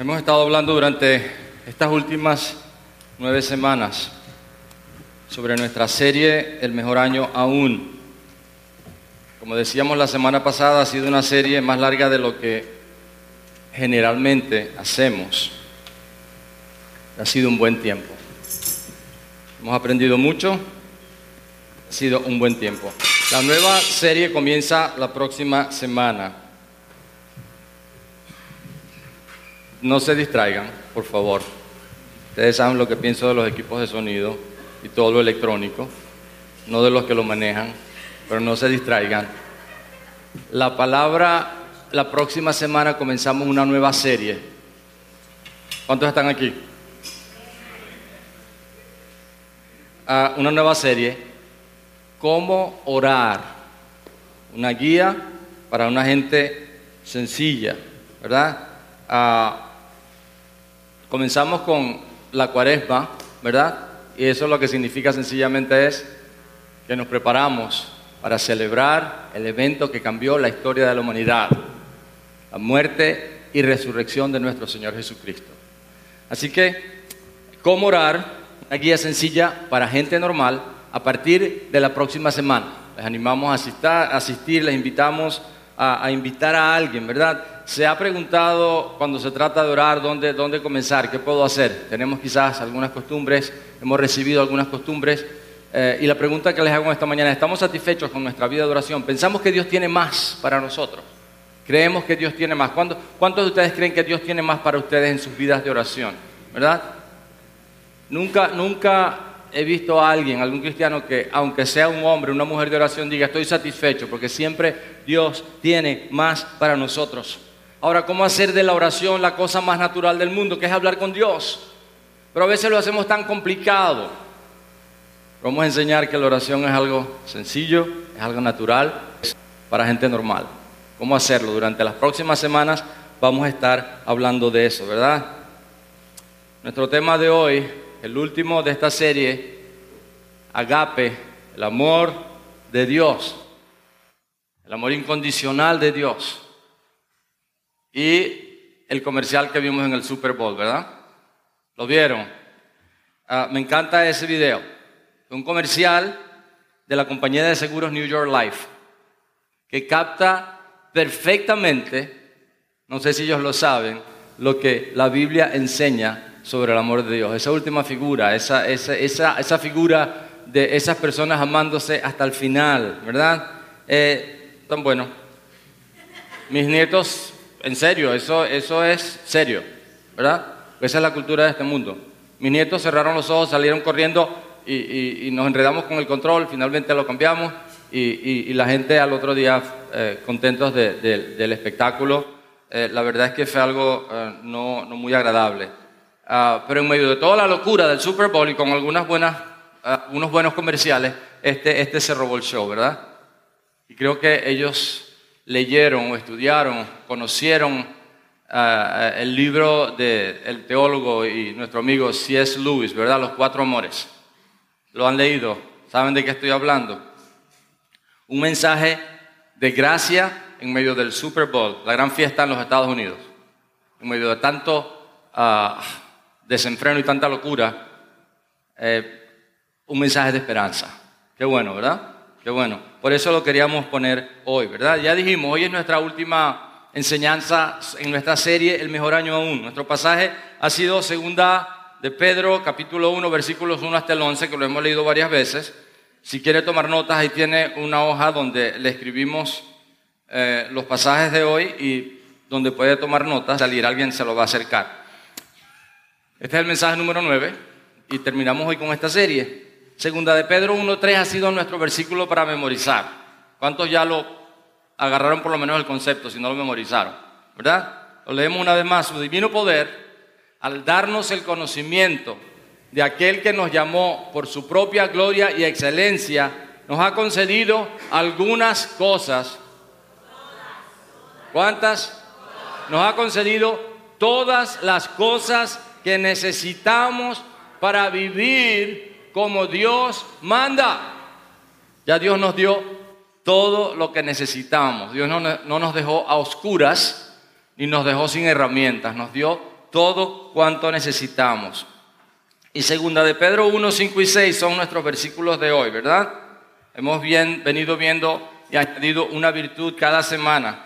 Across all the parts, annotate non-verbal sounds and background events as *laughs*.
Hemos estado hablando durante estas últimas nueve semanas sobre nuestra serie El mejor año aún. Como decíamos la semana pasada, ha sido una serie más larga de lo que generalmente hacemos. Ha sido un buen tiempo. Hemos aprendido mucho. Ha sido un buen tiempo. La nueva serie comienza la próxima semana. No se distraigan, por favor. Ustedes saben lo que pienso de los equipos de sonido y todo lo electrónico, no de los que lo manejan, pero no se distraigan. La palabra, la próxima semana comenzamos una nueva serie. ¿Cuántos están aquí? Ah, una nueva serie, cómo orar, una guía para una gente sencilla, ¿verdad? Ah, comenzamos con la cuaresma, ¿verdad? Y eso lo que significa sencillamente es que nos preparamos para celebrar el evento que cambió la historia de la humanidad, la muerte y resurrección de nuestro Señor Jesucristo. Así que, ¿cómo orar? Una guía sencilla para gente normal a partir de la próxima semana. Les animamos a asistir, asistir les invitamos a, a invitar a alguien, ¿verdad? Se ha preguntado cuando se trata de orar dónde, dónde comenzar, qué puedo hacer. Tenemos quizás algunas costumbres, hemos recibido algunas costumbres. eh, y la pregunta que les hago esta mañana, ¿estamos satisfechos con nuestra vida de oración? ¿Pensamos que Dios tiene más para nosotros? ¿Creemos que Dios tiene más? ¿Cuántos, ¿Cuántos de ustedes creen que Dios tiene más para ustedes en sus vidas de oración? ¿Verdad? Nunca, nunca he visto a alguien, algún cristiano que, aunque sea un hombre, una mujer de oración, diga, estoy satisfecho, porque siempre Dios tiene más para nosotros. Ahora, ¿cómo hacer de la oración la cosa más natural del mundo, que es hablar con Dios? Pero a veces lo hacemos tan complicado. Vamos a enseñar que la oración es algo sencillo, es algo natural, para gente normal. ¿Cómo hacerlo? Durante las próximas semanas vamos a estar hablando de eso, ¿verdad? Nuestro tema de hoy, el último de esta serie, Agape, el amor de Dios, el amor incondicional de Dios. Y el comercial que vimos en el Super Bowl, ¿verdad? ¿Lo vieron? Ah, me encanta ese video. Un comercial de la compañía de seguros New York Life, que capta perfectamente, no sé si ellos lo saben, lo que la Biblia enseña sobre el amor de Dios. Esa última figura, esa, esa, esa, esa figura de esas personas amándose hasta el final, ¿verdad? Eh, tan bueno. Mis nietos, en serio, eso, eso es serio, ¿verdad? Esa es la cultura de este mundo. Mis nietos cerraron los ojos, salieron corriendo y, y- nos enredamos con el control, finalmente lo cambiamos y, y- la gente al otro día eh, contentos de- del espectáculo. Eh, la verdad es que fue algo eh, no, no muy agradable. Ah, pero en medio de toda la locura del Super Bowl y con algunas buenas, ah, unos buenos comerciales, este, este se robó el show, ¿verdad? Y creo que ellos leyeron o estudiaron, conocieron ah, el libro del teólogo y nuestro amigo C.S. Lewis, ¿verdad? Los cuatro amores. Lo han leído, saben de qué estoy hablando. Un mensaje de gracia en medio del Super Bowl, la gran fiesta en los Estados Unidos. En medio de tanto desenfreno y tanta locura, eh, un mensaje de esperanza. Qué bueno, ¿verdad? Qué bueno. Por eso lo queríamos poner hoy, ¿verdad? Ya dijimos, hoy es nuestra última enseñanza en nuestra serie El mejor año aún. Nuestro pasaje ha sido segunda de Pedro, capítulo 1, versículos 1 hasta el 11, que lo hemos leído varias veces. Si quiere tomar notas, ahí tiene una hoja donde le escribimos eh, los pasajes de hoy y donde puede tomar notas, salir alguien se lo va a acercar. Este es el mensaje número 9 y terminamos hoy con esta serie. Segunda de Pedro 1.3 ha sido nuestro versículo para memorizar. ¿Cuántos ya lo agarraron por lo menos el concepto si no lo memorizaron? ¿Verdad? lo leemos una vez más, su divino poder, al darnos el conocimiento de aquel que nos llamó por su propia gloria y excelencia, nos ha concedido algunas cosas. ¿Cuántas? Nos ha concedido todas las cosas que necesitamos para vivir como Dios manda. Ya Dios nos dio todo lo que necesitamos. Dios no, nos dejó a oscuras ni nos dejó sin herramientas. Nos dio todo cuanto necesitamos. Y segunda de Pedro 1, 5 y 6 son nuestros versículos de hoy, ¿verdad? Hemos bien, venido viendo y añadido una virtud cada semana.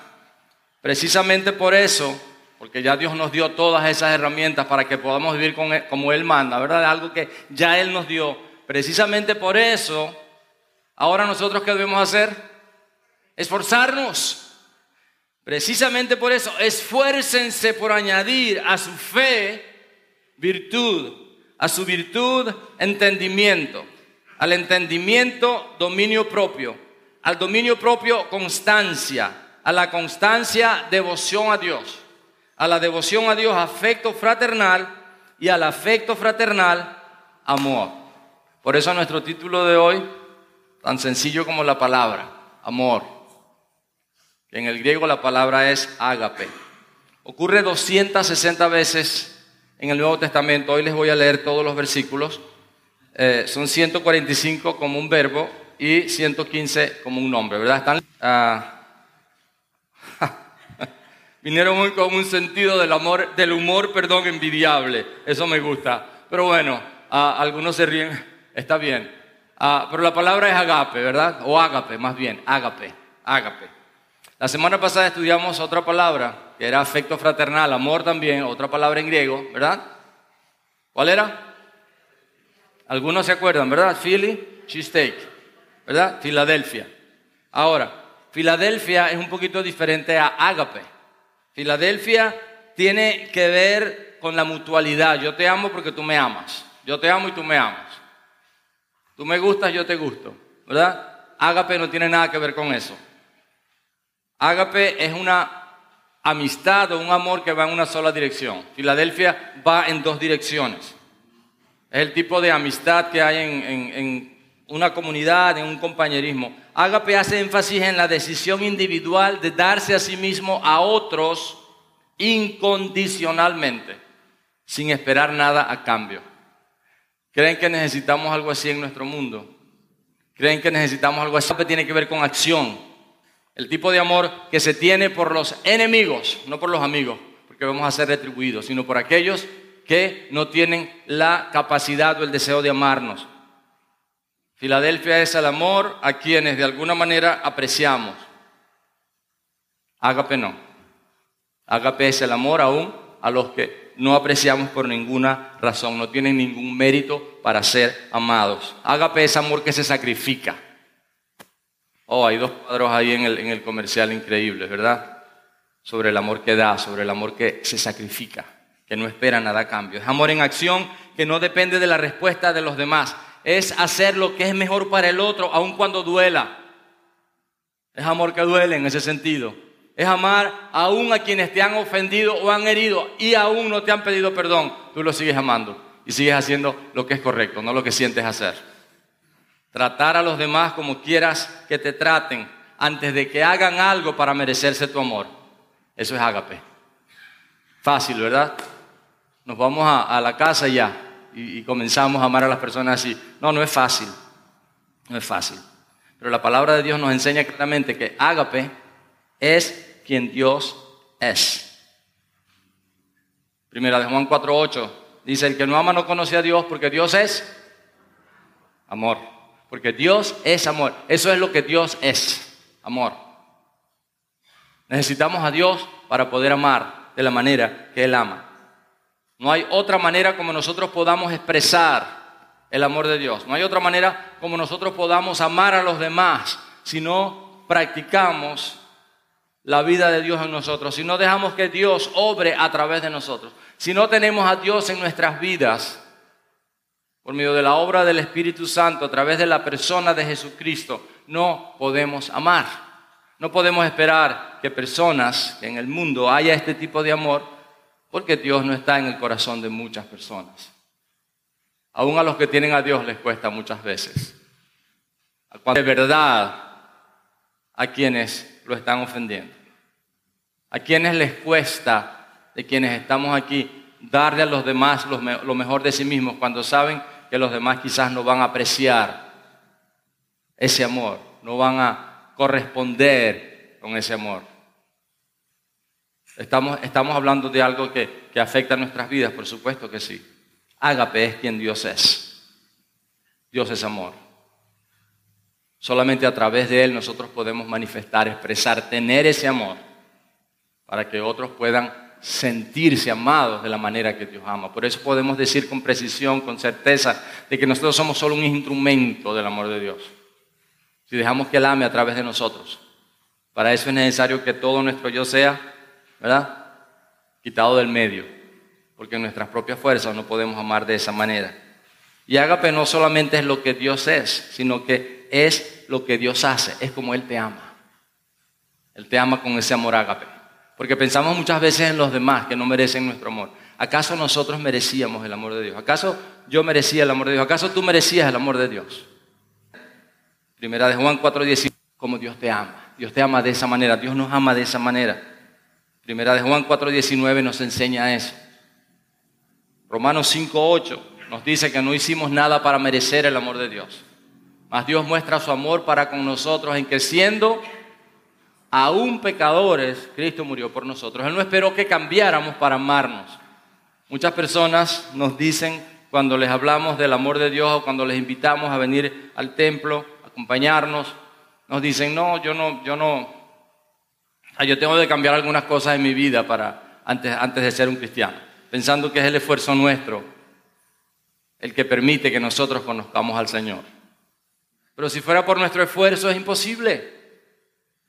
Precisamente por eso porque ya Dios nos dio todas esas herramientas para que podamos vivir como Él manda, ¿verdad? Algo que ya Él nos dio. Precisamente por eso, ahora nosotros qué debemos hacer? Esforzarnos. Precisamente por eso, esfuércense por añadir a su fe virtud, a su virtud entendimiento, al entendimiento dominio propio, al dominio propio constancia, a la constancia devoción a Dios a la devoción a Dios afecto fraternal y al afecto fraternal amor. Por eso nuestro título de hoy, tan sencillo como la palabra, amor. En el griego la palabra es ágape. Ocurre 260 veces en el Nuevo Testamento. Hoy les voy a leer todos los versículos. Eh, son 145 como un verbo y 115 como un nombre, ¿verdad? Están, ah, Vinieron hoy con un sentido del, amor, del humor, perdón, envidiable. Eso me gusta. Pero bueno, algunos se ríen. *laughs* Está bien. pero la palabra es agape, ¿verdad? O ágape, más bien. Ágape. Ágape. La semana pasada estudiamos otra palabra, que era afecto fraternal, amor también, otra palabra en griego, ¿verdad? ¿Cuál era? Algunos se acuerdan, ¿verdad? Philly, cheesesteak, ¿verdad? Filadelfia. Ahora, Filadelfia es un poquito diferente a ágape. Filadelfia tiene que ver con la mutualidad. Yo te amo porque tú me amas. Yo te amo y tú me amas. Tú me gustas, yo te gusto. ¿Verdad? Ágape no tiene nada que ver con eso. Ágape es una amistad o un amor que va en una sola dirección. Filadelfia va en dos direcciones. Es el tipo de amistad que hay en, en una comunidad, en un compañerismo. Ágape hace énfasis en la decisión individual de darse a sí mismo a otros incondicionalmente, sin esperar nada a cambio. ¿Creen que necesitamos algo así en nuestro mundo? ¿Creen que necesitamos algo así? Ágape tiene que ver con acción. El tipo de amor que se tiene por los enemigos, no por los amigos, porque vamos a ser retribuidos, sino por aquellos que no tienen la capacidad o el deseo de amarnos. Filadelfia es el amor a quienes de alguna manera apreciamos. Ágape no. Ágape es el amor aún a los que no apreciamos por ninguna razón, no tienen ningún mérito para ser amados. Ágape es amor que se sacrifica. Oh, hay dos cuadros ahí en el, en el comercial increíbles, ¿verdad? Sobre el amor que da, sobre el amor que se sacrifica, que no espera nada a cambio. Es amor en acción que no depende de la respuesta de los demás, es hacer lo que es mejor para el otro, aun cuando duela. Es amor que duele en ese sentido. Es amar aún a quienes te han ofendido o han herido y aún no te han pedido perdón. Tú lo sigues amando y sigues haciendo lo que es correcto, no lo que sientes hacer. Tratar a los demás como quieras que te traten antes de que hagan algo para merecerse tu amor. Eso es ágape. Fácil, ¿verdad? Nos vamos a, a la casa ya y, comenzamos a amar a las personas así. No, no es fácil. No es fácil. Pero la palabra de Dios nos enseña claramente que ágape es quien Dios es. Primera de Juan 4:8 dice, el que no ama no conoce a Dios porque Dios es amor. Porque Dios es amor. Eso es lo que Dios es, amor. Necesitamos a Dios para poder amar de la manera que Él ama. No hay otra manera como nosotros podamos expresar el amor de Dios. No hay otra manera como nosotros podamos amar a los demás si no practicamos la vida de Dios en nosotros, si no dejamos que Dios obre a través de nosotros, si no tenemos a Dios en nuestras vidas por medio de la obra del Espíritu Santo, a través de la persona de Jesucristo, no podemos amar. No podemos esperar que personas, en el mundo haya este tipo de amor, porque Dios no está en el corazón de muchas personas. Aún a los que tienen a Dios les cuesta muchas veces. De verdad a quienes lo están ofendiendo. A quienes les cuesta, de quienes estamos aquí, darle a los demás lo mejor de sí mismos cuando saben que los demás quizás no van a apreciar ese amor, no van a corresponder con ese amor. Estamos, estamos hablando de algo que, que afecta a nuestras vidas, por supuesto que sí. Ágape es quien Dios es. Dios es amor. Solamente a través de Él nosotros podemos manifestar, expresar, tener ese amor para que otros puedan sentirse amados de la manera que Dios ama. Por eso podemos decir con precisión, con certeza, de que nosotros somos solo un instrumento del amor de Dios. Si dejamos que Él ame a través de nosotros. Para eso es necesario que todo nuestro yo sea, ¿verdad? Quitado del medio. Porque nuestras propias fuerzas no podemos amar de esa manera. Y ágape no solamente es lo que Dios es, sino que es lo que Dios hace, es como Él te ama. Él te ama con ese amor ágape. Porque pensamos muchas veces en los demás que no merecen nuestro amor. ¿Acaso nosotros merecíamos el amor de Dios? ¿Acaso yo merecía el amor de Dios? ¿Acaso tú merecías el amor de Dios? Primera de Juan 4:19, como Dios te ama. Dios te ama de esa manera, Dios nos ama de esa manera. Primera de Juan 4:19 nos enseña eso. Romanos 5:8 nos dice que no hicimos nada para merecer el amor de Dios. Mas Dios muestra su amor para con nosotros en que siendo aún pecadores, Cristo murió por nosotros. Él no esperó que cambiáramos para amarnos. Muchas personas nos dicen cuando les hablamos del amor de Dios o cuando les invitamos a venir al templo, a acompañarnos, nos dicen, no, yo no, yo no, yo tengo que cambiar algunas cosas en mi vida para, antes, de ser un cristiano, pensando que es el esfuerzo nuestro el que permite que nosotros conozcamos al Señor. Pero si fuera por nuestro esfuerzo es imposible.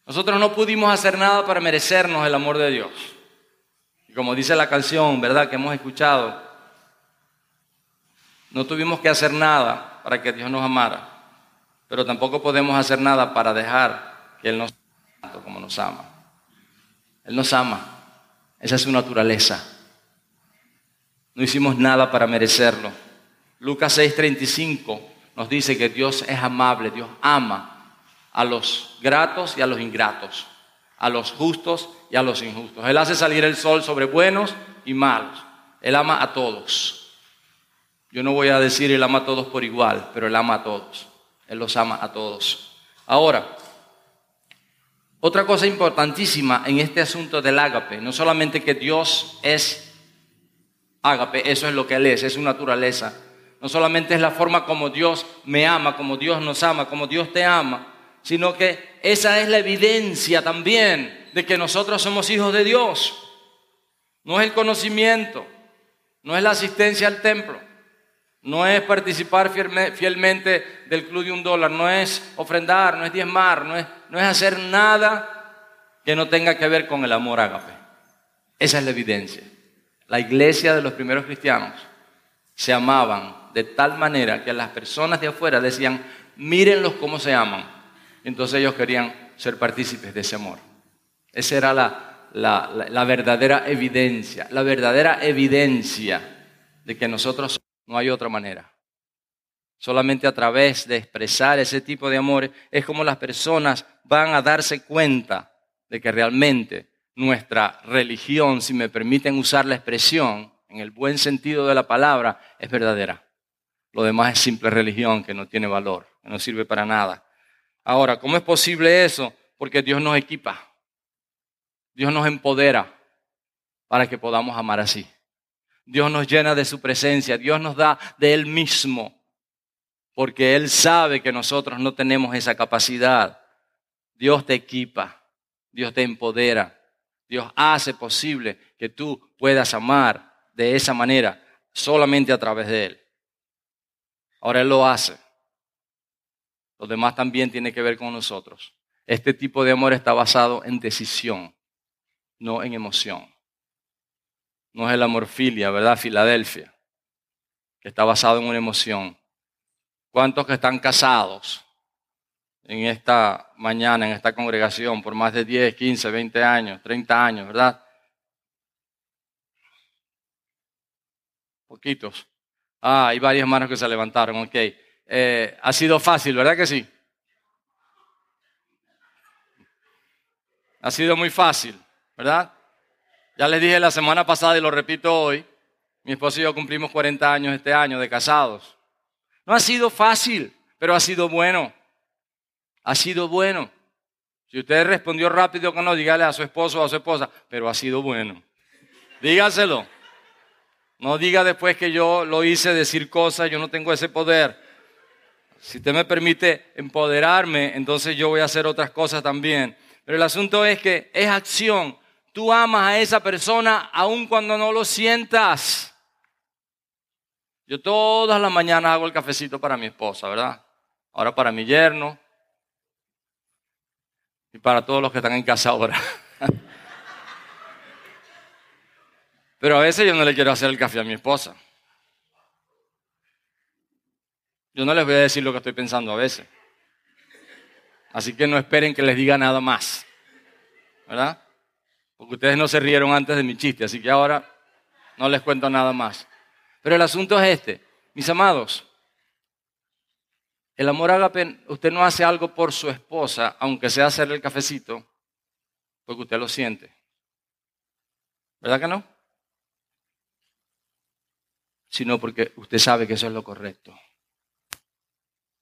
Nosotros no pudimos hacer nada para merecernos el amor de Dios. Y como dice la canción, ¿verdad? Que hemos escuchado, no tuvimos que hacer nada para que Dios nos amara, pero tampoco podemos hacer nada para dejar que Él nos tanto como nos ama. Él nos ama. Esa es su naturaleza. No hicimos nada para merecerlo. Lucas 6:35 nos dice que Dios es amable, Dios ama a los gratos y a los ingratos, a los justos y a los injustos. Él hace salir el sol sobre buenos y malos. Él ama a todos. Yo no voy a decir Él ama a todos por igual, pero Él ama a todos. Él los ama a todos. Ahora, otra cosa importantísima en este asunto del ágape, no solamente que Dios es ágape, eso es lo que Él es, es su naturaleza. No solamente es la forma como Dios me ama, como Dios nos ama, como Dios te ama, sino que esa es la evidencia también de que nosotros somos hijos de Dios. No es el conocimiento, no es la asistencia al templo, no es participar fielmente del club de un dólar, no es ofrendar, no es diezmar, no es, no es hacer nada que no tenga que ver con el amor ágape. Esa es la evidencia. La iglesia de los primeros cristianos se amaban de tal manera que las personas de afuera decían, mírenlos cómo se aman. Entonces ellos querían ser partícipes de ese amor. Esa era la, verdadera evidencia, la verdadera evidencia de que nosotros no hay otra manera. Solamente a través de expresar ese tipo de amor es como las personas van a darse cuenta de que realmente nuestra religión, si me permiten usar la expresión en el buen sentido de la palabra, es verdadera. Lo demás es simple religión que no tiene valor, que no sirve para nada. Ahora, ¿cómo es posible eso? Porque Dios nos equipa. Dios nos empodera para que podamos amar así. Dios nos llena de su presencia, Dios nos da de Él mismo, porque Él sabe que nosotros no tenemos esa capacidad. Dios te equipa, Dios te empodera, Dios hace posible que tú puedas amar de esa manera solamente a través de Él. Ahora Él lo hace. Lo demás también tiene que ver con nosotros. Este tipo de amor está basado en decisión, no en emoción. No es el amor filia, ¿verdad? Filadelfia, que está basado en una emoción. ¿Cuántos que están casados en esta mañana, en esta congregación, por más de 10, 15, 20 años, 30 años, ¿verdad? Poquitos. Ah, hay varias manos que se levantaron, ok. Eh, ha sido fácil, ¿verdad que sí? Ha sido muy fácil, ¿verdad? Ya les dije la semana pasada y lo repito hoy, mi esposo y yo cumplimos 40 años este año de casados. No ha sido fácil, pero ha sido bueno. Ha sido bueno. Si usted respondió rápido que no, dígale a su esposo o a su esposa, pero ha sido bueno. Dígaselo. No diga después que yo lo hice decir cosas, yo no tengo ese poder. Si usted me permite empoderarme, entonces yo voy a hacer otras cosas también. Pero el asunto es que es acción. Tú amas a esa persona aun cuando no lo sientas. Yo todas las mañanas hago el cafecito para mi esposa, ¿verdad? Ahora para mi yerno y para todos los que están en casa ahora. *laughs* Pero a veces yo no le quiero hacer el café a mi esposa. Yo no les voy a decir lo que estoy pensando a veces. Así que no esperen que les diga nada más. ¿Verdad? Porque ustedes no se rieron antes de mi chiste, así que ahora no les cuento nada más. Pero el asunto es este, mis amados. El amor agape, usted no hace algo por su esposa, aunque sea hacerle el cafecito, porque usted lo siente. ¿Verdad que no? Sino porque usted sabe que eso es lo correcto.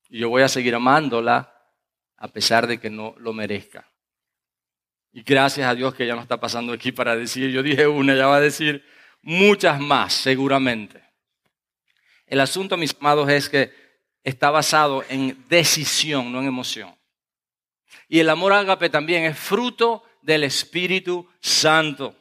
Y yo voy a seguir amándola a pesar de que no lo merezca. Y gracias a Dios que ya no está pasando aquí para decir, yo dije una, ya va a decir muchas más, seguramente. El asunto, mis amados, es que está basado en decisión, no en emoción. Y el amor ágape también es fruto del Espíritu Santo.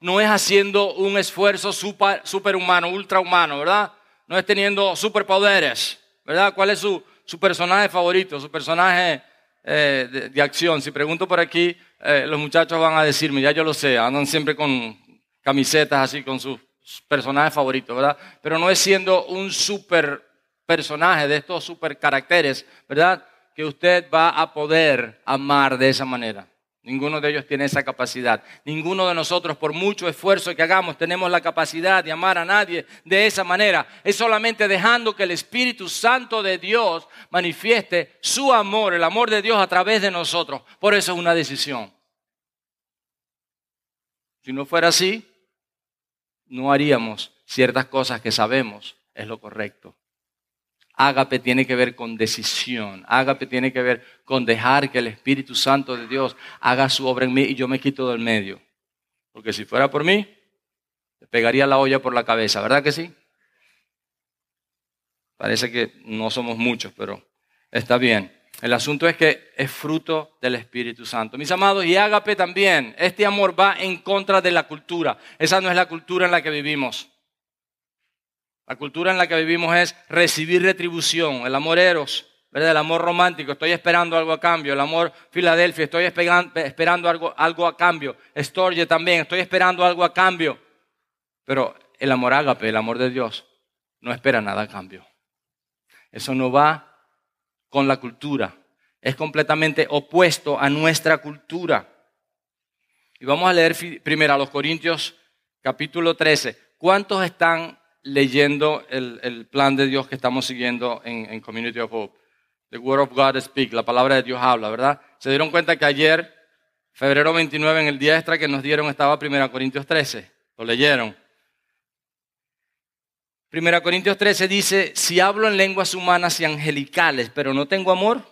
No es haciendo un esfuerzo super, superhumano, ultrahumano, ¿verdad? No es teniendo superpoderes, ¿verdad? ¿Cuál es su, su personaje favorito, su personaje eh, de, acción? Si pregunto por aquí, eh, los muchachos van a decirme, ya yo lo sé, andan siempre con camisetas así, con sus personaje favorito, ¿verdad? Pero no es siendo un super personaje de estos super caracteres, ¿verdad? Que usted va a poder amar de esa manera. Ninguno de ellos tiene esa capacidad. Ninguno de nosotros, por mucho esfuerzo que hagamos, tenemos la capacidad de amar a nadie de esa manera. Es solamente dejando que el Espíritu Santo de Dios manifieste su amor, el amor de Dios a través de nosotros. Por eso es una decisión. Si no fuera así, no haríamos ciertas cosas que sabemos es lo correcto. Ágape tiene que ver con decisión. Ágape tiene que ver con dejar que el Espíritu Santo de Dios haga su obra en mí y yo me quito del medio. Porque si fuera por mí, le pegaría la olla por la cabeza, ¿verdad que sí? Parece que no somos muchos, pero está bien. El asunto es que es fruto del Espíritu Santo. Mis amados, y ágape también, este amor va en contra de la cultura. Esa no es la cultura en la que vivimos. La cultura en la que vivimos es recibir retribución, el amor eros, ¿verdad? el amor romántico, estoy esperando algo a cambio, el amor Filadelfia, estoy esperando algo, algo a cambio, Storge también, estoy esperando algo a cambio. Pero el amor ágape, el amor de Dios, no espera nada a cambio. Eso no va con la cultura. Es completamente opuesto a nuestra cultura. Y vamos a leer primero a los Corintios capítulo 13. ¿Cuántos están leyendo el, plan de Dios que estamos siguiendo en, Community of Hope? The Word of God Speak, la palabra de Dios habla, ¿verdad? Se dieron cuenta que ayer, febrero 29, en el día extra que nos dieron, estaba 1 Corintios 13. Lo leyeron. Primera Corintios 13 dice, si hablo en lenguas humanas y angelicales, pero no tengo amor,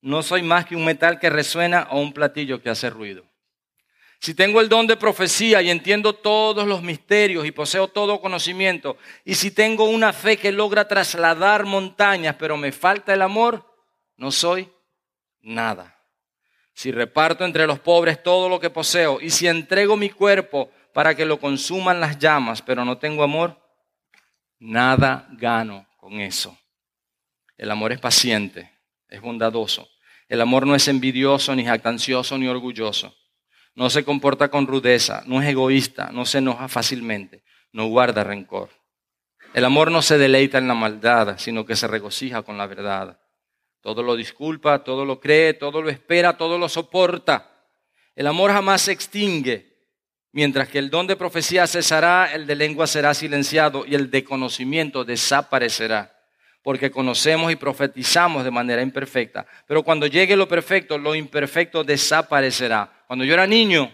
no soy más que un metal que resuena o un platillo que hace ruido. Si tengo el don de profecía y entiendo todos los misterios y poseo todo conocimiento, y si tengo una fe que logra trasladar montañas, pero me falta el amor, no soy nada. Si reparto entre los pobres todo lo que poseo, y si entrego mi cuerpo para que lo consuman las llamas, pero no tengo amor, Nada gano con eso. El amor es paciente, es bondadoso. El amor no es envidioso, ni jactancioso, ni orgulloso. No se comporta con rudeza, no es egoísta, no se enoja fácilmente, no guarda rencor. El amor no se deleita en la maldad, sino que se regocija con la verdad. Todo lo disculpa, todo lo cree, todo lo espera, todo lo soporta. El amor jamás se extingue. Mientras que el don de profecía cesará, el de lengua será silenciado y el de conocimiento desaparecerá. Porque conocemos y profetizamos de manera imperfecta. Pero cuando llegue lo perfecto, lo imperfecto desaparecerá. Cuando yo era niño,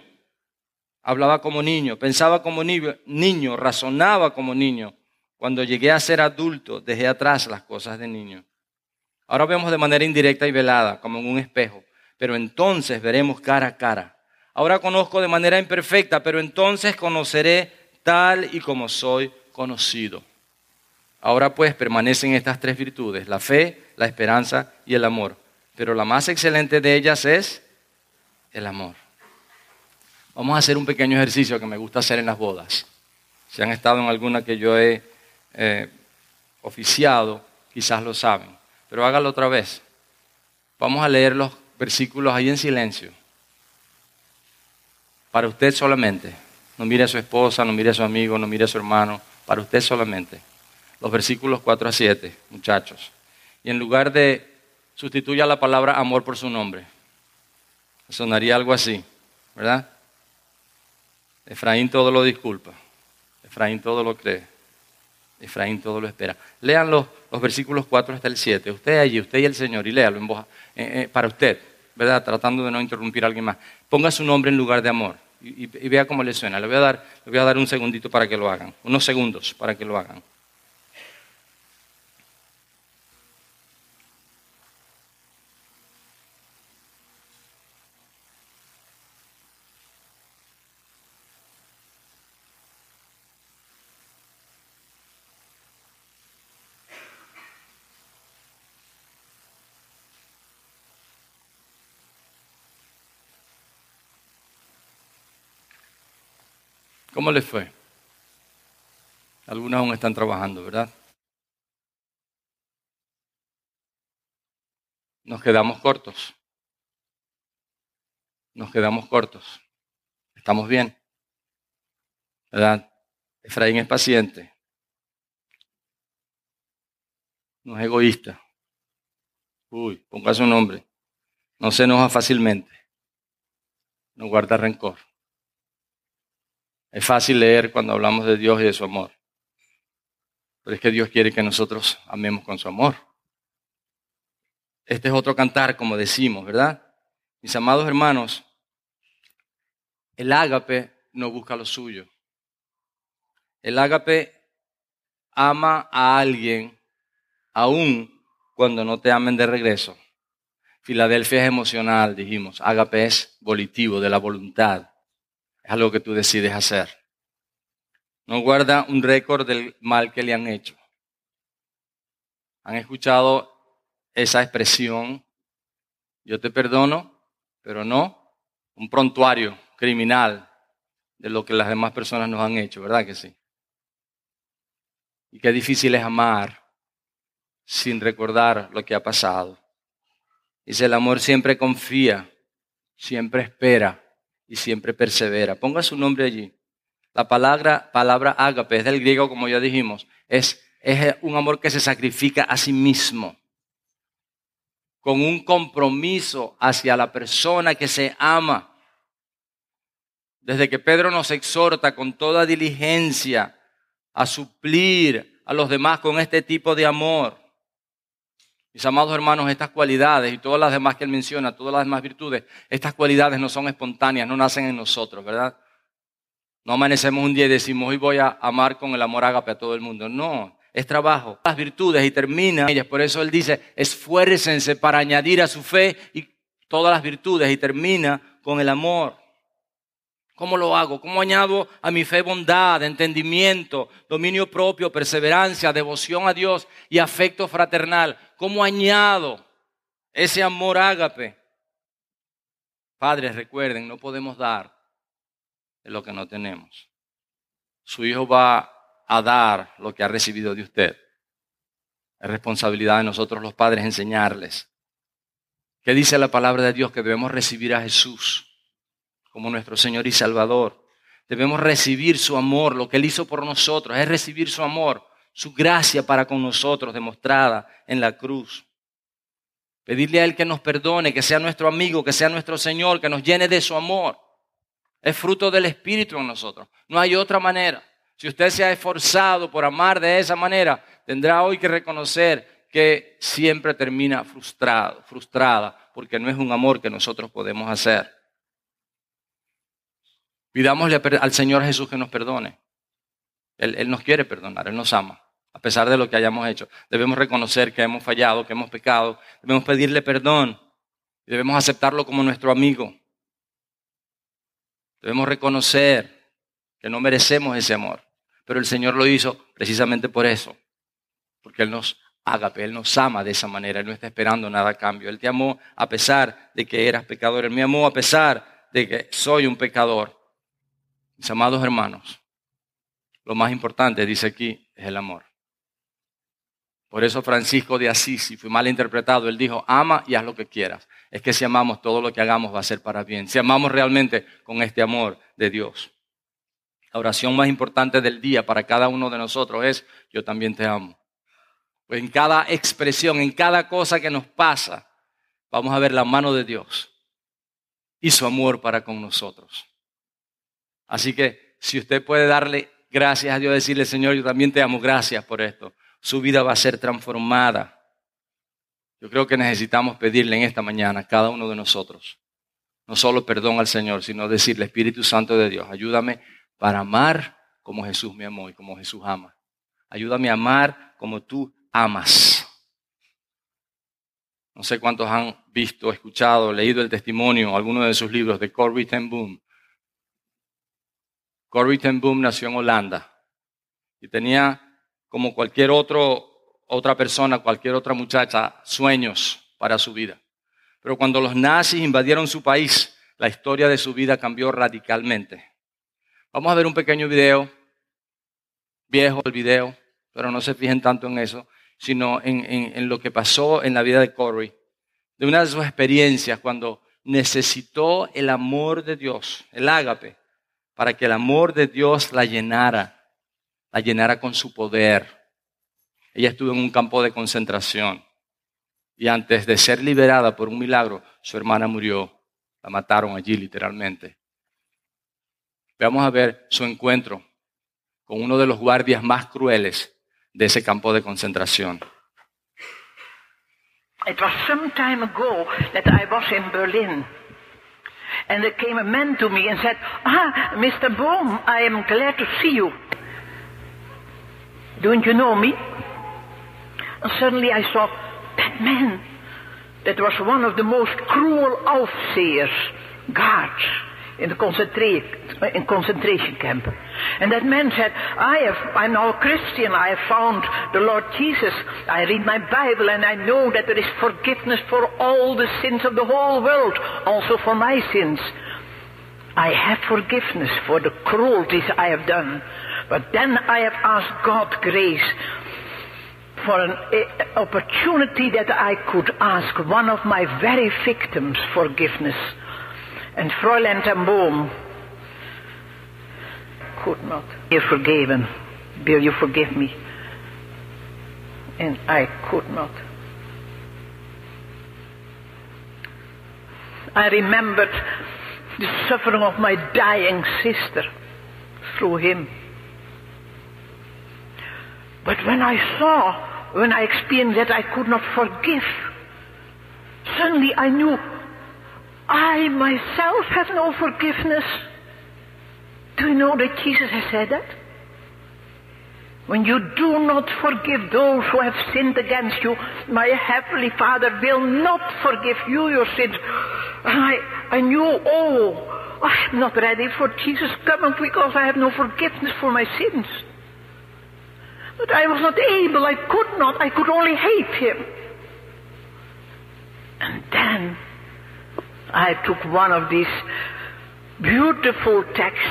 hablaba como niño, pensaba como niño, razonaba como niño. Cuando llegué a ser adulto, dejé atrás las cosas de niño. Ahora vemos de manera indirecta y velada, como en un espejo, pero entonces veremos cara a cara. Ahora conozco de manera imperfecta, pero entonces conoceré tal y como soy conocido. Ahora pues permanecen estas tres virtudes, la fe, la esperanza y el amor. Pero la más excelente de ellas es el amor. Vamos a hacer un pequeño ejercicio que me gusta hacer en las bodas. Si han estado en alguna que yo he eh, oficiado, quizás lo saben pero hágalo otra vez. Vamos a leer los versículos ahí en silencio. Para usted solamente. No mire a su esposa, no mire a su amigo, no mire a su hermano. Para usted solamente. Los versículos 4 a 7, muchachos. Y en lugar de sustituya la palabra amor por su nombre. Sonaría algo así, ¿verdad? Efraín todo lo disculpa. Efraín todo lo cree. Efraín todo lo espera. Lean los, versículos 4 hasta el 7. Usted allí, usted y el Señor, y léalo en voz, eh, eh, para usted, ¿verdad? Tratando de no interrumpir a alguien más. Ponga su nombre en lugar de amor y, y, vea cómo le suena. Le voy, a dar, le voy a dar un segundito para que lo hagan, unos segundos para que lo hagan. ¿Cómo les fue? Algunos aún están trabajando, ¿verdad? Nos quedamos cortos. Nos quedamos cortos. Estamos bien. ¿Verdad? Efraín es paciente. No es egoísta. Uy, ponga su nombre. No se enoja fácilmente. No guarda rencor. Es fácil leer cuando hablamos de Dios y de su amor. Pero es que Dios quiere que nosotros amemos con su amor. Este es otro cantar, como decimos, ¿verdad? Mis amados hermanos, el ágape no busca lo suyo. El ágape ama a alguien aún cuando no te amen de regreso. Filadelfia es emocional, dijimos. Ágape es volitivo, de la voluntad. Es algo que tú decides hacer. No guarda un récord del mal que le han hecho. ¿Han escuchado esa expresión? Yo te perdono, pero no un prontuario criminal de lo que las demás personas nos han hecho, ¿verdad que sí? Y qué difícil es amar sin recordar lo que ha pasado. Dice, el amor siempre confía, siempre espera, y siempre persevera. Ponga su nombre allí. La palabra, palabra ágape es del griego, como ya dijimos, es, es un amor que se sacrifica a sí mismo, con un compromiso hacia la persona que se ama. Desde que Pedro nos exhorta con toda diligencia a suplir a los demás con este tipo de amor, mis amados hermanos, estas cualidades y todas las demás que él menciona, todas las demás virtudes, estas cualidades no son espontáneas, no nacen en nosotros, ¿verdad? No amanecemos un día y decimos, hoy voy a amar con el amor ágape a todo el mundo. No, es trabajo. Las virtudes y termina ellas. Por eso él dice, esfuércense para añadir a su fe y todas las virtudes y termina con el amor. ¿Cómo lo hago? ¿Cómo añado a mi fe bondad, entendimiento, dominio propio, perseverancia, devoción a Dios y afecto fraternal? ¿Cómo añado ese amor ágape? Padres, recuerden, no podemos dar de lo que no tenemos. Su hijo va a dar lo que ha recibido de usted. Es responsabilidad de nosotros los padres enseñarles. ¿Qué dice la palabra de Dios? Que debemos recibir a Jesús como nuestro Señor y Salvador. Debemos recibir su amor, lo que Él hizo por nosotros, es recibir su amor, su gracia para con nosotros demostrada en la cruz. Pedirle a Él que nos perdone, que sea nuestro amigo, que sea nuestro Señor, que nos llene de su amor. Es fruto del Espíritu en nosotros. No hay otra manera. Si usted se ha esforzado por amar de esa manera, tendrá hoy que reconocer que siempre termina frustrado, frustrada, porque no es un amor que nosotros podemos hacer. Pidámosle al Señor Jesús que nos perdone. Él, nos quiere perdonar, Él nos ama a pesar de lo que hayamos hecho. Debemos reconocer que hemos fallado, que hemos pecado, debemos pedirle perdón debemos aceptarlo como nuestro amigo. Debemos reconocer que no merecemos ese amor, pero el Señor lo hizo precisamente por eso, porque Él nos agape, Él nos ama de esa manera, Él no está esperando nada a cambio. Él te amó a pesar de que eras pecador, Él me amó a pesar de que soy un pecador. Mis amados hermanos, lo más importante, dice aquí, es el amor. Por eso Francisco de Asís, si fue mal interpretado, él dijo, ama y haz lo que quieras. Es que si amamos, todo lo que hagamos va a ser para bien. Si amamos realmente con este amor de Dios. La oración más importante del día para cada uno de nosotros es, yo también te amo. Pues en cada expresión, en cada cosa que nos pasa, vamos a ver la mano de Dios y su amor para con nosotros. Así que si usted puede darle gracias a Dios, decirle, Señor, yo también te amo, gracias por esto su vida va a ser transformada. Yo creo que necesitamos pedirle en esta mañana cada uno de nosotros, no solo perdón al Señor, sino decirle, Espíritu Santo de Dios, ayúdame para amar como Jesús me amó y como Jesús ama. Ayúdame a amar como tú amas. No sé cuántos han visto, escuchado, leído el testimonio, alguno de sus libros de Corrie ten Boom. Corrie ten Boom nació en Holanda y tenía como cualquier otro, otra persona, cualquier otra muchacha, sueños para su vida. Pero cuando los nazis invadieron su país, la historia de su vida cambió radicalmente. Vamos a ver un pequeño video, viejo el video, pero no se fijen tanto en eso, sino en, lo que pasó en la vida de Corey, de una de sus experiencias cuando necesitó el amor de Dios, el ágape, para que el amor de Dios la llenara la llenara con su poder. Ella estuvo en un campo de concentración y antes de ser liberada por un milagro, su hermana murió. La mataron allí literalmente. Vamos a ver su encuentro con uno de los guardias más crueles de ese campo de concentración. It was some time ago that I was in Berlin. And there came a man to me and said, Ah, Mr. Bohm, I am glad to see you. Don't you know me? And suddenly I saw that man. That was one of the most cruel overseers, guards in the in concentration camp. And that man said, I have, I'm now a Christian. I have found the Lord Jesus. I read my Bible and I know that there is forgiveness for all the sins of the whole world, also for my sins. I have forgiveness for the cruelties I have done. But then I have asked God grace for an uh, opportunity that I could ask one of my very victims forgiveness. And Fräulein Tamboom could not. You're forgiven. Will you forgive me? And I could not. I remembered the suffering of my dying sister through him. But when I saw, when I experienced that I could not forgive, suddenly I knew I myself have no forgiveness. Do you know that Jesus has said that? When you do not forgive those who have sinned against you, my heavenly Father will not forgive you your sins. And I, I knew, oh, I'm not ready for Jesus coming because I have no forgiveness for my sins. But I was not able, I could not, I could only hate him. And then I took one of these beautiful texts,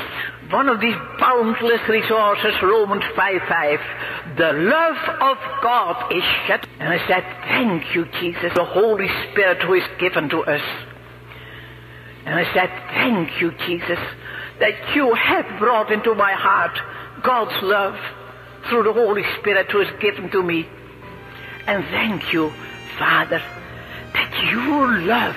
one of these boundless resources, Romans 5.5. The love of God is shed. And I said, thank you, Jesus, the Holy Spirit who is given to us. And I said, thank you, Jesus, that you have brought into my heart God's love through the Holy Spirit who is given to me. And thank you, Father, that your love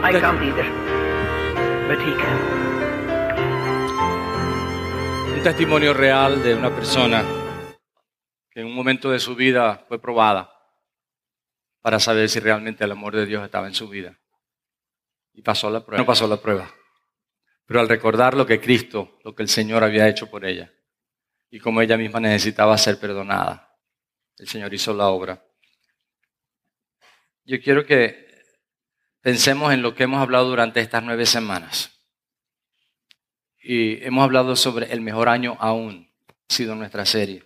I can't either. But he can. Un testimonio real de una persona que en un momento de su vida fue probada para saber si realmente el amor de Dios estaba en su vida. Y pasó la prueba. No pasó la prueba. Pero al recordar lo que Cristo, lo que el Señor había hecho por ella, y como ella misma necesitaba ser perdonada, el Señor hizo la obra. Yo quiero que pensemos en lo que hemos hablado durante estas nueve semanas. Y hemos hablado sobre el mejor año aún, ha sido nuestra serie.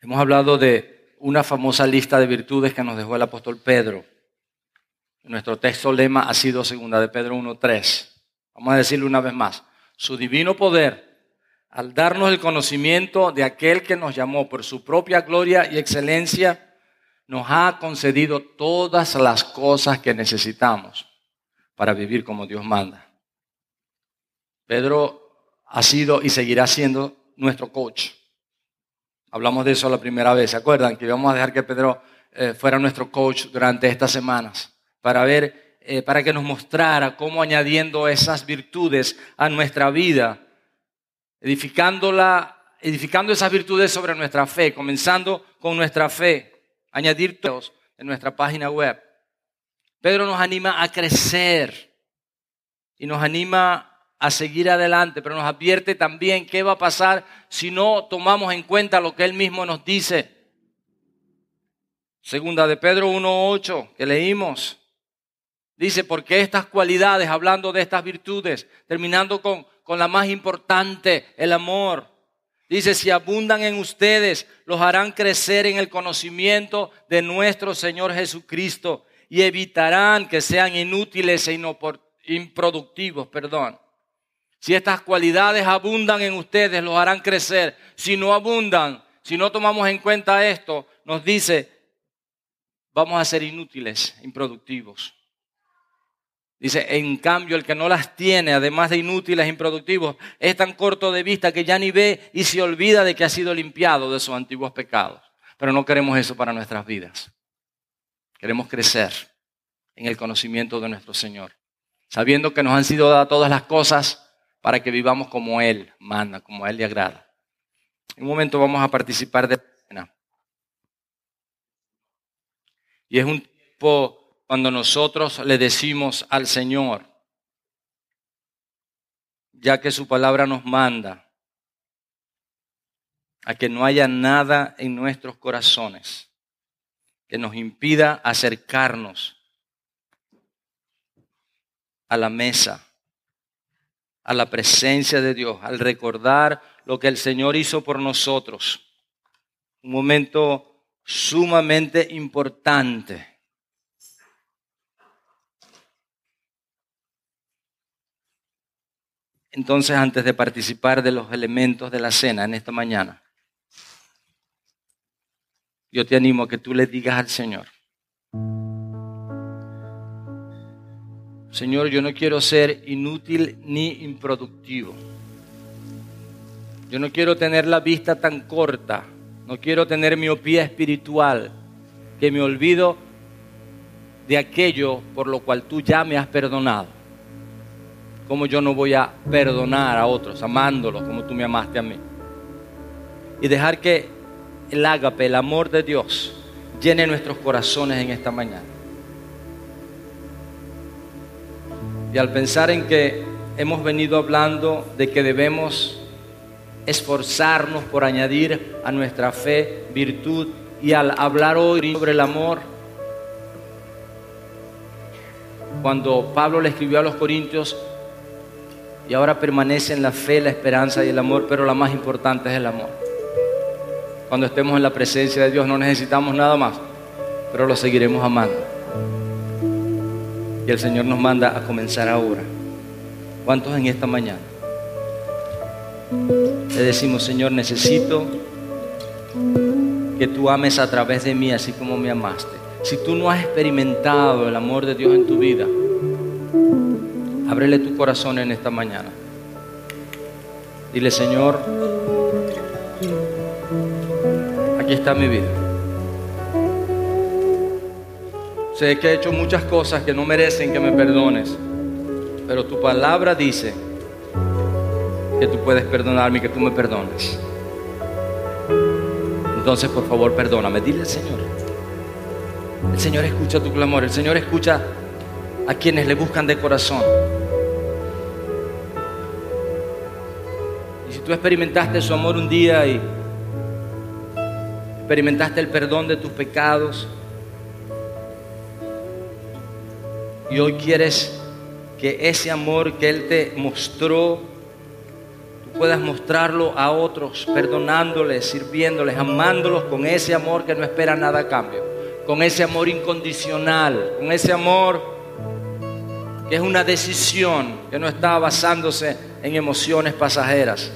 Hemos hablado de una famosa lista de virtudes que nos dejó el apóstol Pedro. Nuestro texto lema ha sido segunda de Pedro 1.3. Vamos a decirlo una vez más. Su divino poder, al darnos el conocimiento de aquel que nos llamó por su propia gloria y excelencia, nos ha concedido todas las cosas que necesitamos para vivir como Dios manda. Pedro ha sido y seguirá siendo nuestro coach. Hablamos de eso la primera vez, ¿se acuerdan? Que íbamos a dejar que Pedro eh, fuera nuestro coach durante estas semanas para ver, eh, para que nos mostrara cómo añadiendo esas virtudes a nuestra vida, edificándola, edificando esas virtudes sobre nuestra fe, comenzando con nuestra fe, añadir todos en nuestra página web. Pedro nos anima a crecer y nos anima a seguir adelante, pero nos advierte también qué va a pasar si no tomamos en cuenta lo que él mismo nos dice. Segunda de Pedro 1.8 que leímos. Dice, porque estas cualidades, hablando de estas virtudes, terminando con, con la más importante, el amor. Dice, si abundan en ustedes, los harán crecer en el conocimiento de nuestro Señor Jesucristo y evitarán que sean inútiles e improductivos, perdón. Si estas cualidades abundan en ustedes, los harán crecer. Si no abundan, si no tomamos en cuenta esto, nos dice, vamos a ser inútiles, improductivos. Dice, en cambio, el que no las tiene, además de inútiles, improductivos, es tan corto de vista que ya ni ve y se olvida de que ha sido limpiado de sus antiguos pecados. Pero no queremos eso para nuestras vidas. Queremos crecer en el conocimiento de nuestro Señor, sabiendo que nos han sido dadas todas las cosas para que vivamos como Él manda, como Él le agrada. En un momento vamos a participar de la cena. Y es un tiempo cuando nosotros le decimos al Señor, ya que su palabra nos manda, a que no haya nada en nuestros corazones que nos impida acercarnos a la mesa a la presencia de Dios, al recordar lo que el Señor hizo por nosotros. Un momento sumamente importante. Entonces, antes de participar de los elementos de la cena en esta mañana, yo te animo a que tú le digas al Señor, Señor, yo no quiero ser inútil ni improductivo. Yo no quiero tener la vista tan corta. No quiero tener miopía espiritual. Que me olvido de aquello por lo cual tú ya me has perdonado. Como yo no voy a perdonar a otros, amándolos como tú me amaste a mí. Y dejar que el ágape, el amor de Dios, llene nuestros corazones en esta mañana. Y al pensar en que hemos venido hablando de que debemos esforzarnos por añadir a nuestra fe virtud y al hablar hoy sobre el amor, cuando Pablo le escribió a los Corintios, y ahora permanece en la fe, la esperanza y el amor, pero la más importante es el amor. Cuando estemos en la presencia de Dios no necesitamos nada más. pero lo seguiremos amando. Y el Señor nos manda a comenzar ahora. ¿Cuántos en esta mañana? Le decimos, Señor, necesito que tú ames a través de mí así como me amaste. Si tú no has experimentado el amor de Dios en tu vida, ábrele tu corazón en esta mañana. Dile, Señor, aquí está mi vida. Sé que he hecho muchas cosas que no merecen que me perdones, pero tu palabra dice que tú puedes perdonarme y que tú me perdones. Entonces, por favor, perdóname. Dile al Señor. El Señor escucha tu clamor. El Señor escucha a quienes le buscan de corazón. Y si tú experimentaste su amor un día y experimentaste el perdón de tus pecados y hoy quieres que ese amor que Él te mostró puedas mostrarlo a otros, perdonándoles, sirviéndoles, amándolos con ese amor que no espera nada a cambio, con ese amor incondicional, con ese amor es una decisión que no está basándose en emociones pasajeras.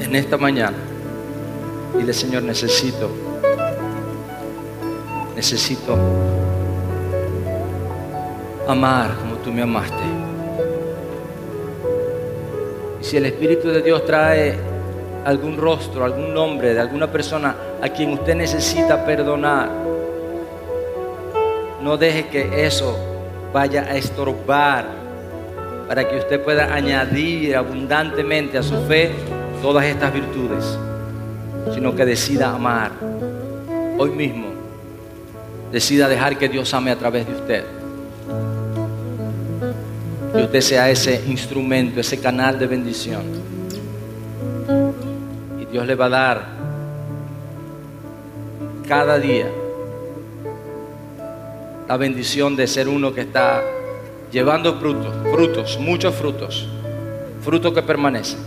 En esta mañana, dile Señor, necesito, necesito amar como tú me amaste. Y si el Espíritu de Dios trae algún rostro, algún nombre de alguna persona a quien usted necesita perdonar, no deje que eso vaya a estorbar para que usted pueda añadir abundantemente a su fe todas estas virtudes, sino que decida amar hoy mismo, decida dejar que Dios ame a través de usted que usted sea ese instrumento, ese canal de bendición. Y Dios le va a dar cada día la bendición de ser uno que está llevando frutos, frutos, muchos frutos, frutos que permanecen,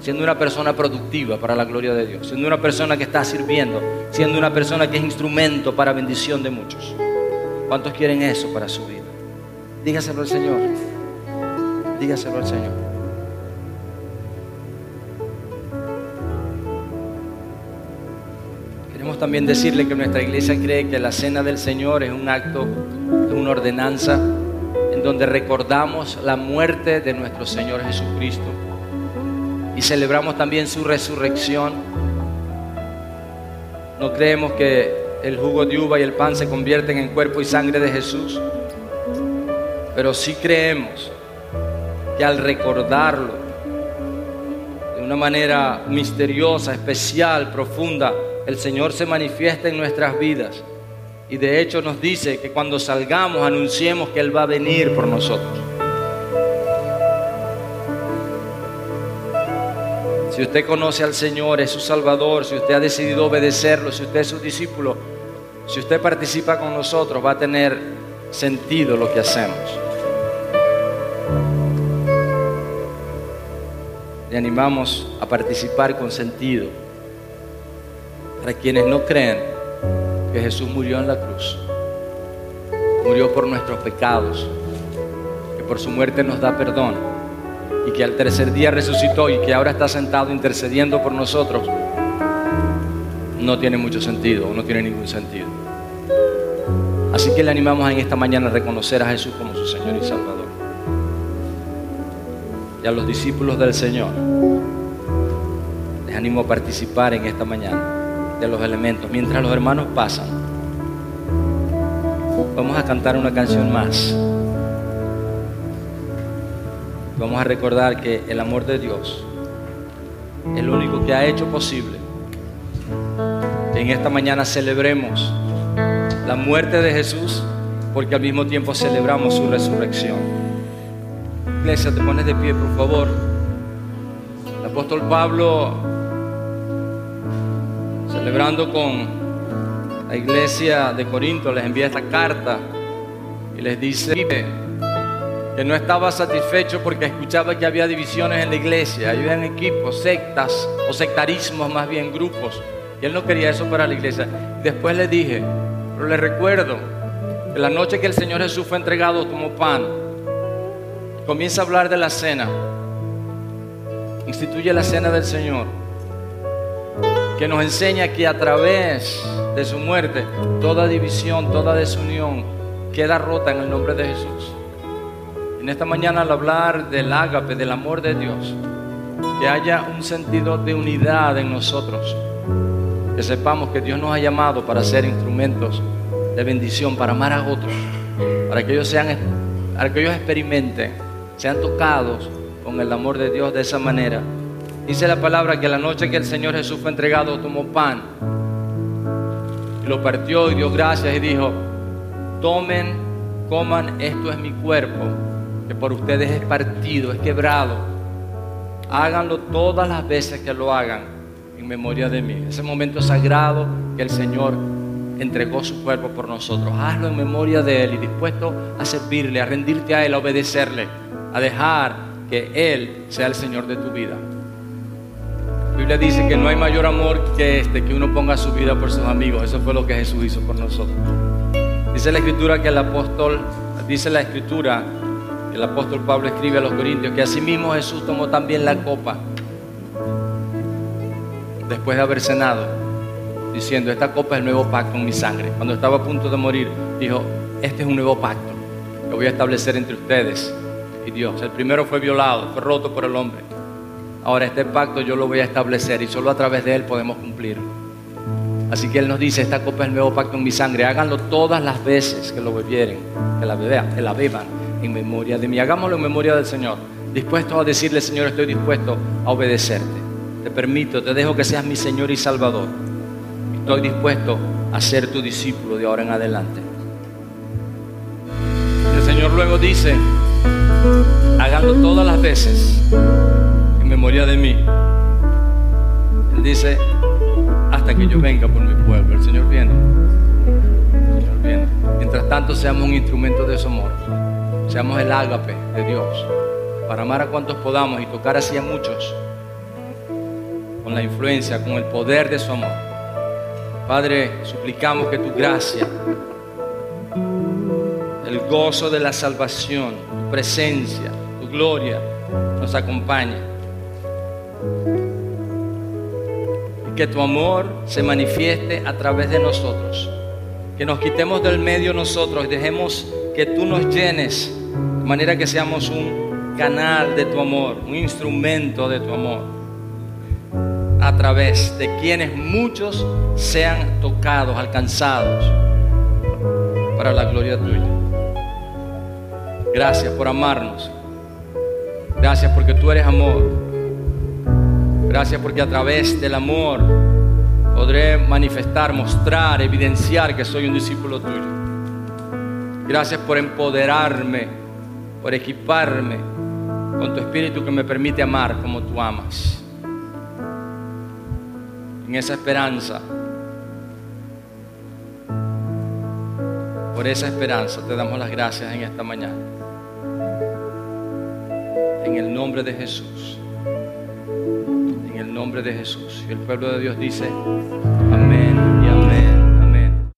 siendo una persona productiva para la gloria de Dios, siendo una persona que está sirviendo, siendo una persona que es instrumento para bendición de muchos. ¿Cuántos quieren eso para su vida? Dígaselo al Señor. Dígaselo al Señor. También decirle que nuestra iglesia cree que la cena del Señor es un acto, es una ordenanza en donde recordamos la muerte de nuestro Señor Jesucristo y celebramos también su resurrección. No creemos que el jugo de uva y el pan se convierten en cuerpo y sangre de Jesús, pero sí creemos que al recordarlo de una manera misteriosa, especial, profunda, el Señor se manifiesta en nuestras vidas. Y de hecho nos dice que cuando salgamos anunciemos que Él va a venir por nosotros. Si usted conoce al Señor, es su Salvador, si usted ha decidido obedecerlo, si usted es su discípulo, si usted participa con nosotros, va a tener sentido lo que hacemos. le animamos a participar con sentido. Para quienes no creen que Jesús murió en la cruz, murió por nuestros pecados, que por su muerte nos da perdón y que al tercer día resucitó y que ahora está sentado intercediendo por nosotros, no tiene mucho sentido, no tiene ningún sentido. Así que le animamos en esta mañana a reconocer a Jesús como su Señor y Salvador a los discípulos del Señor, les animo a participar en esta mañana de los elementos. Mientras los hermanos pasan, vamos a cantar una canción más. Vamos a recordar que el amor de Dios es lo único que ha hecho posible que en esta mañana celebremos la muerte de Jesús porque al mismo tiempo celebramos su resurrección. Iglesia, te pones de pie, por favor. El apóstol Pablo, celebrando con la iglesia de Corinto, les envía esta carta y les dice que no estaba satisfecho porque escuchaba que había divisiones en la iglesia, había equipos, sectas o sectarismos, más bien grupos Y él no quería eso para la iglesia. Después le dije, pero le recuerdo que la noche que el Señor Jesús fue entregado tomó pan. Comienza a hablar de la cena. Instituye la cena del Señor. Que nos enseña que a través de su muerte toda división, toda desunión queda rota en el nombre de Jesús. En esta mañana al hablar del ágape, del amor de Dios, que haya un sentido de unidad en nosotros, que sepamos que Dios nos ha llamado para ser instrumentos de bendición, para amar a otros, para que ellos sean, para que ellos experimenten, sean tocados con el amor de Dios de esa manera. Dice la palabra que la noche que el Señor Jesús fue entregado tomó pan y lo partió y dio gracias y dijo, tomen, coman, esto es mi cuerpo, que por ustedes es partido, es quebrado Háganlo todas las veces que lo hagan en memoria de mí. Ese momento sagrado que el Señor entregó su cuerpo por nosotros. Hazlo en memoria de Él y dispuesto a servirle, a rendirte a Él, a obedecerle, a dejar que Él sea el Señor de tu vida. Biblia dice que no hay mayor amor que este, que uno ponga su vida por sus amigos. Eso fue lo que Jesús hizo por nosotros. Dice la Escritura que el apóstol, dice la Escritura el apóstol Pablo escribe a los Corintios que asimismo Jesús tomó también la copa después de haber cenado, diciendo, esta copa es el nuevo pacto en mi sangre. Cuando estaba a punto de morir, dijo, este es un nuevo pacto que voy a establecer entre ustedes y Dios. El primero fue violado, fue roto por el hombre. Ahora este pacto yo lo voy a establecer y solo a través de él podemos cumplir. Así que Él nos dice, esta copa es el nuevo pacto en mi sangre, háganlo todas las veces que lo bebieren, que la beban, que la beban en memoria de mí. Hagámoslo en memoria del Señor. Dispuesto a decirle, Señor, estoy dispuesto a obedecerte. Te permito, te dejo que seas mi Señor y Salvador. Estoy dispuesto a ser tu discípulo de ahora en adelante. El Señor luego dice, háganlo todas las veces en memoria de mí. Él dice, hasta que yo venga por mi pueblo. El Señor viene. El Señor viene. Mientras tanto, seamos un instrumento de su amor. Seamos el ágape de Dios para amar a cuantos podamos y tocar así a muchos con la influencia, con el poder de su amor. Padre, suplicamos que tu gracia, el gozo de la salvación, tu presencia, tu gloria nos acompañe. Y que tu amor se manifieste a través de nosotros. Que nos quitemos del medio nosotros y dejemos que tú nos llenes de manera que seamos un canal de tu amor, un instrumento de tu amor, a través de quienes muchos sean tocados, alcanzados para la gloria tuya. Gracias por amarnos. Gracias porque tú eres amor. Gracias porque a través del amor podré manifestar, mostrar, evidenciar que soy un discípulo tuyo. Gracias por empoderarme, por equiparme con tu espíritu que me permite amar como tú amas. En esa esperanza, por esa esperanza te damos las gracias en esta mañana. En el nombre de Jesús. Nombre de Jesús. Y el pueblo de Dios dice, amén.